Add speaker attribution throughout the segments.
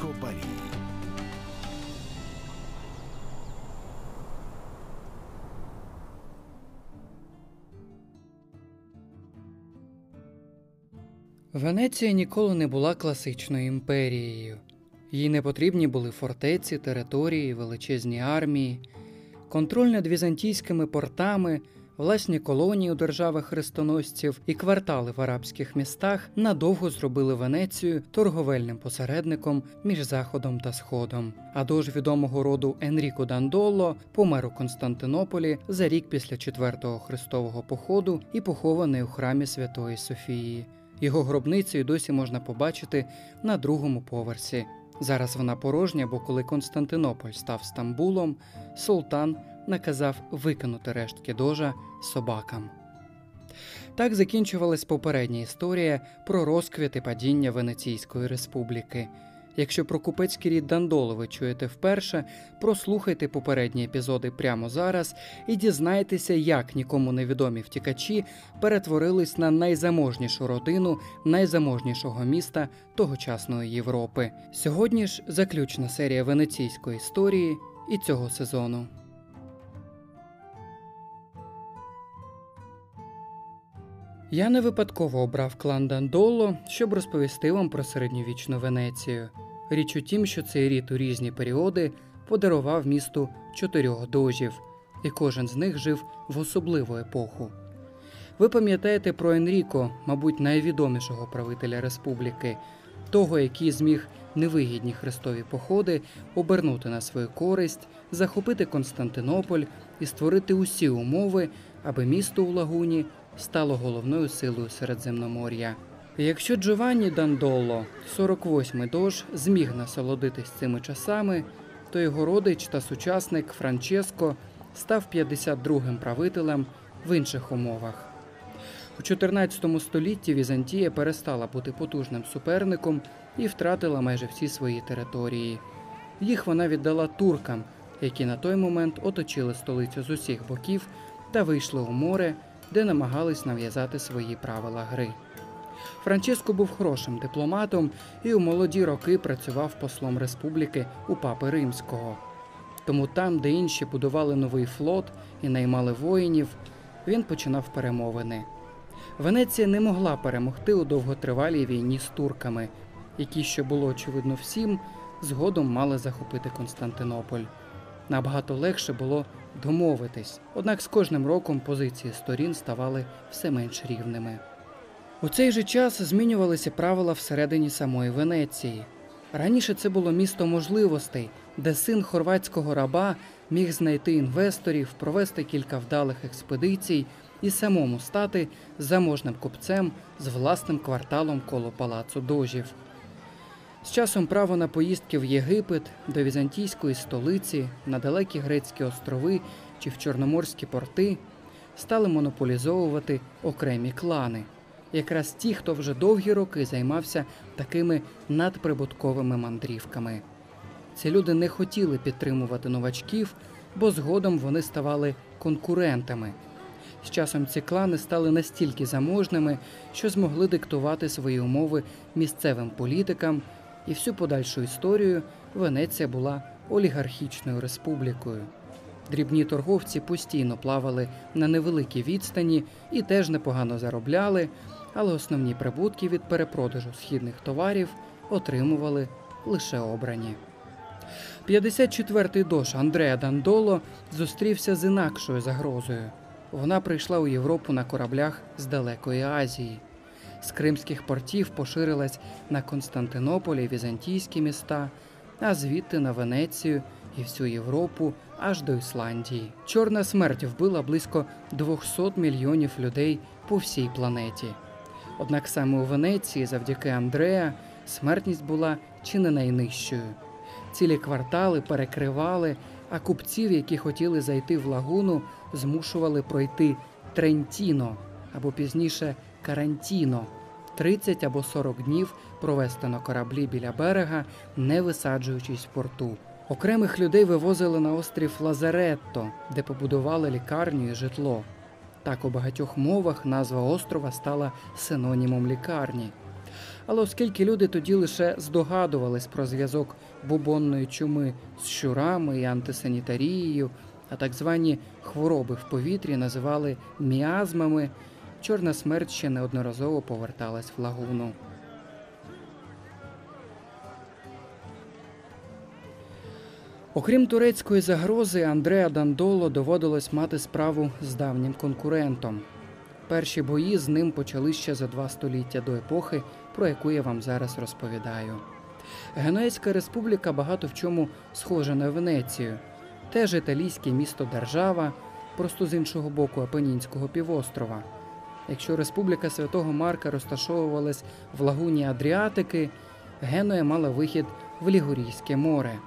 Speaker 1: Копарі.
Speaker 2: Венеція ніколи не була класичною імперією. Їй не потрібні були фортеці, території, величезні армії, контроль над візантійськими портами, власні колонії у державах хрестоносців і квартали в арабських містах надовго зробили Венецію торговельним посередником між Заходом та Сходом. А дож відомого роду Енріко Дандолло помер у Константинополі за рік після четвертого хрестового походу і похований у храмі Святої Софії. Його гробницю й досі можна побачити на другому поверсі. Зараз вона порожня, бо коли Константинополь став Стамбулом, султан наказав викинути рештки дожа собакам. Так закінчувалась попередня історія про розквіт і падіння Венеційської республіки. Якщо про купецький рід Дандоло ви чуєте вперше, прослухайте попередні епізоди прямо зараз і дізнайтеся, як нікому невідомі втікачі перетворились на найзаможнішу родину найзаможнішого міста тогочасної Європи. Сьогодні ж заключна серія венеційської історії і цього сезону. Я не випадково обрав клан Дандоло, щоб розповісти вам про середньовічну Венецію. Річ у тім, що цей рід у різні періоди подарував місту чотирьох дожів, і кожен з них жив в особливу епоху. Ви пам'ятаєте про Енріко, мабуть, найвідомішого правителя республіки, того, який зміг невигідні хрестові походи обернути на свою користь, захопити Константинополь і створити усі умови, аби місто у лагуні стало головною силою Середземномор'я. Якщо Джованні Дандоло, 48-й дож, зміг насолодитись цими часами, то його родич та сучасник Франческо став 52-м правителем в інших умовах. У 14 столітті Візантія перестала бути потужним суперником і втратила майже всі свої території. Їх вона віддала туркам, які на той момент оточили столицю з усіх боків та вийшли у море, де намагались нав'язати свої правила гри. Франческо був хорошим дипломатом і у молоді роки працював послом республіки у папи римського. Тому там, де інші будували новий флот і наймали воїнів, він починав перемовини. Венеція не могла перемогти у довготривалій війні з турками, які, що було очевидно всім, згодом мали захопити Константинополь. Набагато легше було домовитись, однак з кожним роком позиції сторін ставали все менш рівними. У цей же час змінювалися правила всередині самої Венеції. Раніше це було місто можливостей, де син хорватського раба міг знайти інвесторів, провести кілька вдалих експедицій і самому стати заможним купцем з власним кварталом коло палацу дожів. З часом право на поїздки в Єгипет, до візантійської столиці, на далекі грецькі острови чи в чорноморські порти стали монополізовувати окремі клани якраз ті, хто вже довгі роки займався такими надприбутковими мандрівками. Ці люди не хотіли підтримувати новачків, бо згодом вони ставали конкурентами. З часом ці клани стали настільки заможними, що змогли диктувати свої умови місцевим політикам, і всю подальшу історію Венеція була олігархічною республікою. Дрібні торговці постійно плавали на невеликій відстані і теж непогано заробляли, але основні прибутки від перепродажу східних товарів отримували лише обрані. 54-й дош Андреа Дандоло зустрівся з інакшою загрозою. Вона прийшла у Європу на кораблях з далекої Азії. З кримських портів поширилась на Константинополі візантійські міста, а звідти на Венецію і всю Європу аж до Ісландії. Чорна смерть вбила близько 200 мільйонів людей по всій планеті. Однак саме у Венеції, завдяки Андреа, смертність була чи не найнижчою. Цілі квартали перекривали, а купців, які хотіли зайти в лагуну, змушували пройти Трентіно або пізніше Карантіно. 30 або 40 днів провести на кораблі біля берега, не висаджуючись в порту. Окремих людей вивозили на острів Лазаретто, де побудували лікарню і житло. Так у багатьох мовах назва острова стала синонімом лікарні. Але оскільки люди тоді лише здогадувались про зв'язок бубонної чуми з щурами і антисанітарією, а так звані хвороби в повітрі називали міазмами, чорна смерть ще неодноразово поверталась в лагуну. Окрім турецької загрози, Андреа Дандоло доводилось мати справу з давнім конкурентом. Перші бої з ним почали ще за два століття до епохи, про яку я вам зараз розповідаю. Генуезька республіка багато в чому схожа на Венецію, теж італійське місто держава, просто з іншого боку Апенінського півострова. Якщо Республіка Святого Марка розташовувалась в лагуні Адріатики, Генуя мала вихід в Лігурійське море.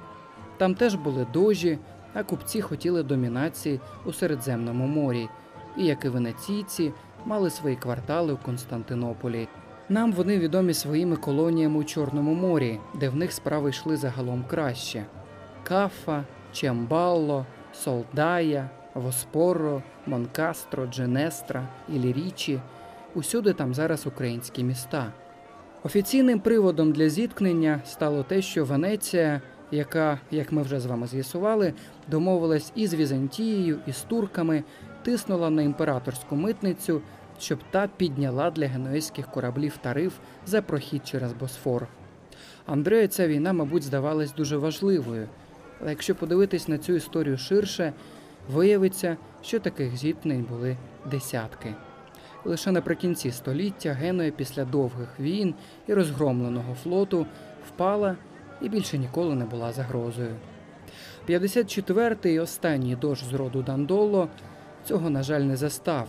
Speaker 2: Там теж були дожі, а купці хотіли домінації у Середземному морі, і, як і венеційці, мали свої квартали у Константинополі. Нам вони відомі своїми колоніями у Чорному морі, де в них справи йшли загалом краще: Кафа, Чембалло, Солдая, Воспорро, Монкастро, Дженестра, Ілірічі. Усюди там зараз українські міста. Офіційним приводом для зіткнення стало те, що Венеція, яка, як ми вже з вами з'ясували, домовилась і з Візантією, і з турками, тиснула на імператорську митницю, щоб та підняла для генуезьких кораблів тариф за прохід через Босфор. Андрею ця війна, мабуть, здавалась дуже важливою, але якщо подивитись на цю історію ширше, виявиться, що таких зіткнень були десятки. Лише наприкінці століття Генуя після довгих війн і розгромленого флоту впала і більше ніколи не була загрозою. 54-й і останній дощ з роду Дандоло цього, на жаль, не застав,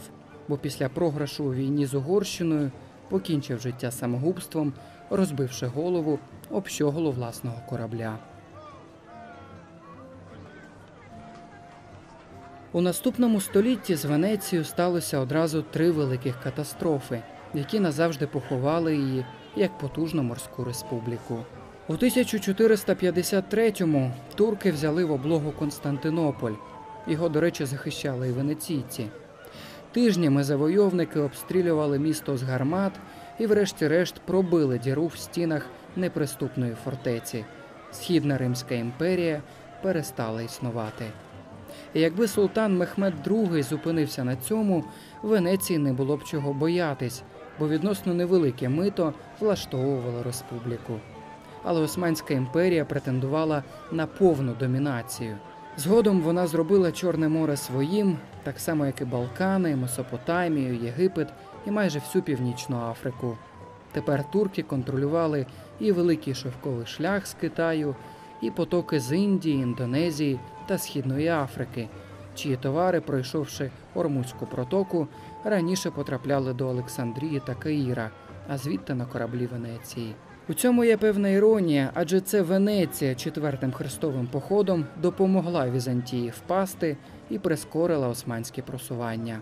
Speaker 2: бо після програшу у війні з Угорщиною покінчив життя самогубством, розбивши голову об щоголу власного корабля. У наступному столітті з Венецією сталося одразу три великих катастрофи, які назавжди поховали її як потужну морську республіку. У 1453-му турки взяли в облогу Константинополь. Його, до речі, захищали і венеційці. Тижнями завойовники обстрілювали місто з гармат і, врешті-решт, пробили діру в стінах неприступної фортеці. Східна Римська імперія перестала існувати. І якби султан Мехмед II зупинився на цьому, Венеції не було б чого боятись, бо відносно невелике мито влаштовувало республіку. Але Османська імперія претендувала на повну домінацію. Згодом вона зробила Чорне море своїм, так само як і Балкани, Месопотамію, Єгипет і майже всю північну Африку. Тепер турки контролювали і великий шовковий шлях з Китаю, і потоки з Індії, Індонезії та Східної Африки, чиї товари, пройшовши Ормузьку протоку, раніше потрапляли до Олександрії та Каїра, а звідти на кораблі Венеції. У цьому є певна іронія, адже це Венеція четвертим хрестовим походом допомогла Візантії впасти і прискорила османське просування.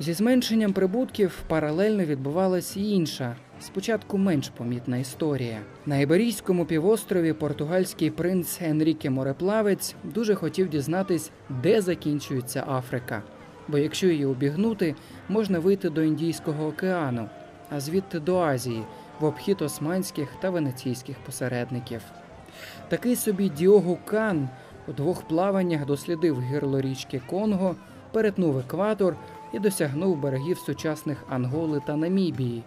Speaker 2: Зі зменшенням прибутків паралельно відбувалась і інша, спочатку менш помітна історія. На Іберійському півострові португальський принц Енріке Мореплавець дуже хотів дізнатись, де закінчується Африка. Бо якщо її обігнути, можна вийти до Індійського океану, а звідти до Азії, в обхід османських та венеційських посередників. Такий собі Діогу Кан у двох плаваннях дослідив гирло річки Конго, перетнув екватор і досягнув берегів сучасних Анголи та Намібії.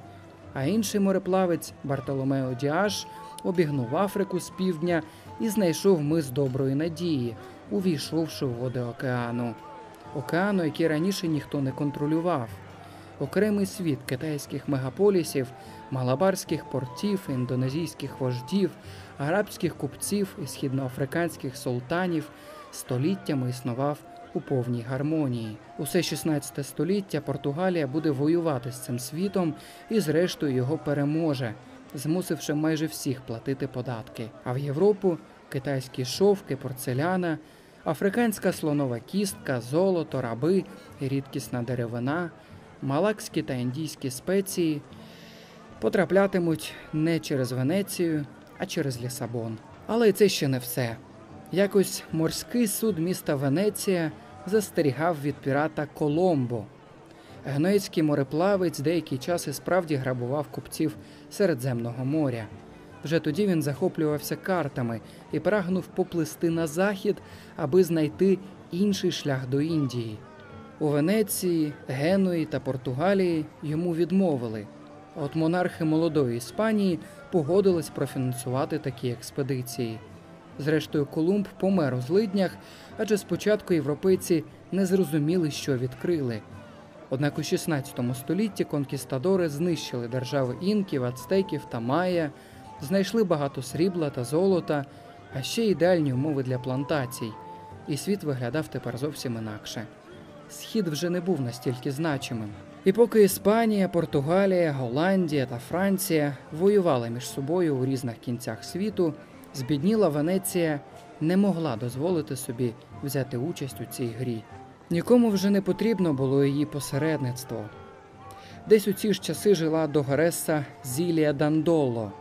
Speaker 2: А інший мореплавець Бартоломео Діаш обігнув Африку з півдня і знайшов мис доброї надії, увійшовши в води океану. Океану, який раніше ніхто не контролював. Окремий світ китайських мегаполісів, малабарських портів, індонезійських вождів, арабських купців і східноафриканських султанів століттями існував у повній гармонії. Усе 16 століття Португалія буде воювати з цим світом і, зрештою, його переможе, змусивши майже всіх платити податки. А в Європу китайські шовки, порцеляна, африканська слонова кістка, золото, раби, рідкісна деревина, малакські та індійські спеції потраплятимуть не через Венецію, а через Лісабон. Але це ще не все. Якось морський суд міста Венеція застерігав від пірата Коломбо. Генуецький мореплавець деякий час і справді грабував купців Середземного моря. Вже тоді він захоплювався картами і прагнув поплисти на захід, аби знайти інший шлях до Індії. У Венеції, Генуї та Португалії йому відмовили. От монархи молодої Іспанії погодились профінансувати такі експедиції. Зрештою, Колумб помер у злиднях, адже спочатку європейці не зрозуміли, що відкрили. Однак у 16 столітті конкістадори знищили держави інків, ацтеків та майя, знайшли багато срібла та золота, а ще ідеальні умови для плантацій, і світ виглядав тепер зовсім інакше. Схід вже не був настільки значимим. І поки Іспанія, Португалія, Голландія та Франція воювали між собою у різних кінцях світу, збідніла Венеція не могла дозволити собі взяти участь у цій грі. Нікому вже не потрібно було її посередництво. Десь у ці ж часи жила догареса Зілія Дандоло.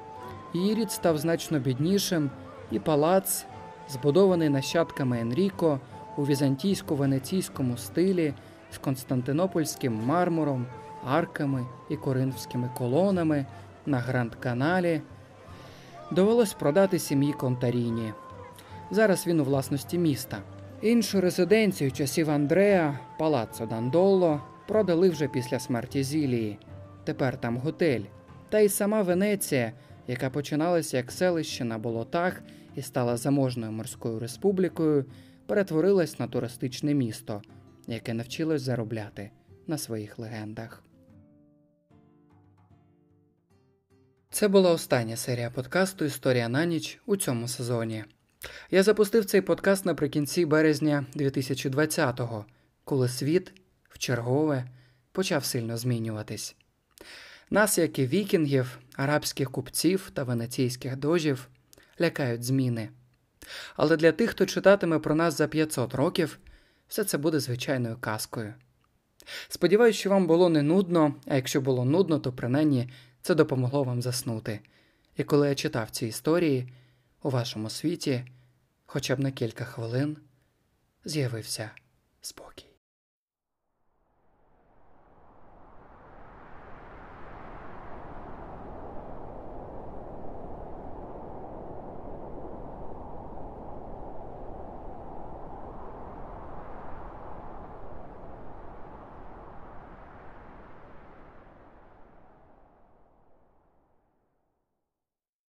Speaker 2: Її рід став значно біднішим, і палац, збудований нащадками Енріко у візантійсько-венеційському стилі з константинопольським мармуром, арками і коринфськими колонами на Гранд-каналі, довелось продати сім'ї Контаріні. Зараз він у власності міста. Іншу резиденцію часів Андреа, Палаццо Дандоло, продали вже після смерті Зілії. Тепер там готель. Та й сама Венеція, яка починалася як селище на болотах і стала заможною морською республікою, перетворилась на туристичне місто, яке навчилось заробляти на своїх легендах. Це була остання серія подкасту Історія на ніч у цьому сезоні. Я запустив цей подкаст наприкінці березня 2020-го, коли світ вчергове почав сильно змінюватись. Нас, як і вікінгів, арабських купців та венеційських дожів, лякають зміни. Але для тих, хто читатиме про нас за 500 років, все це буде звичайною казкою. Сподіваюсь, що вам було не нудно, а якщо було нудно, то принаймні це допомогло вам заснути. І коли я читав ці історії, у вашому світі, хоча б на кілька хвилин, з'явився спокій.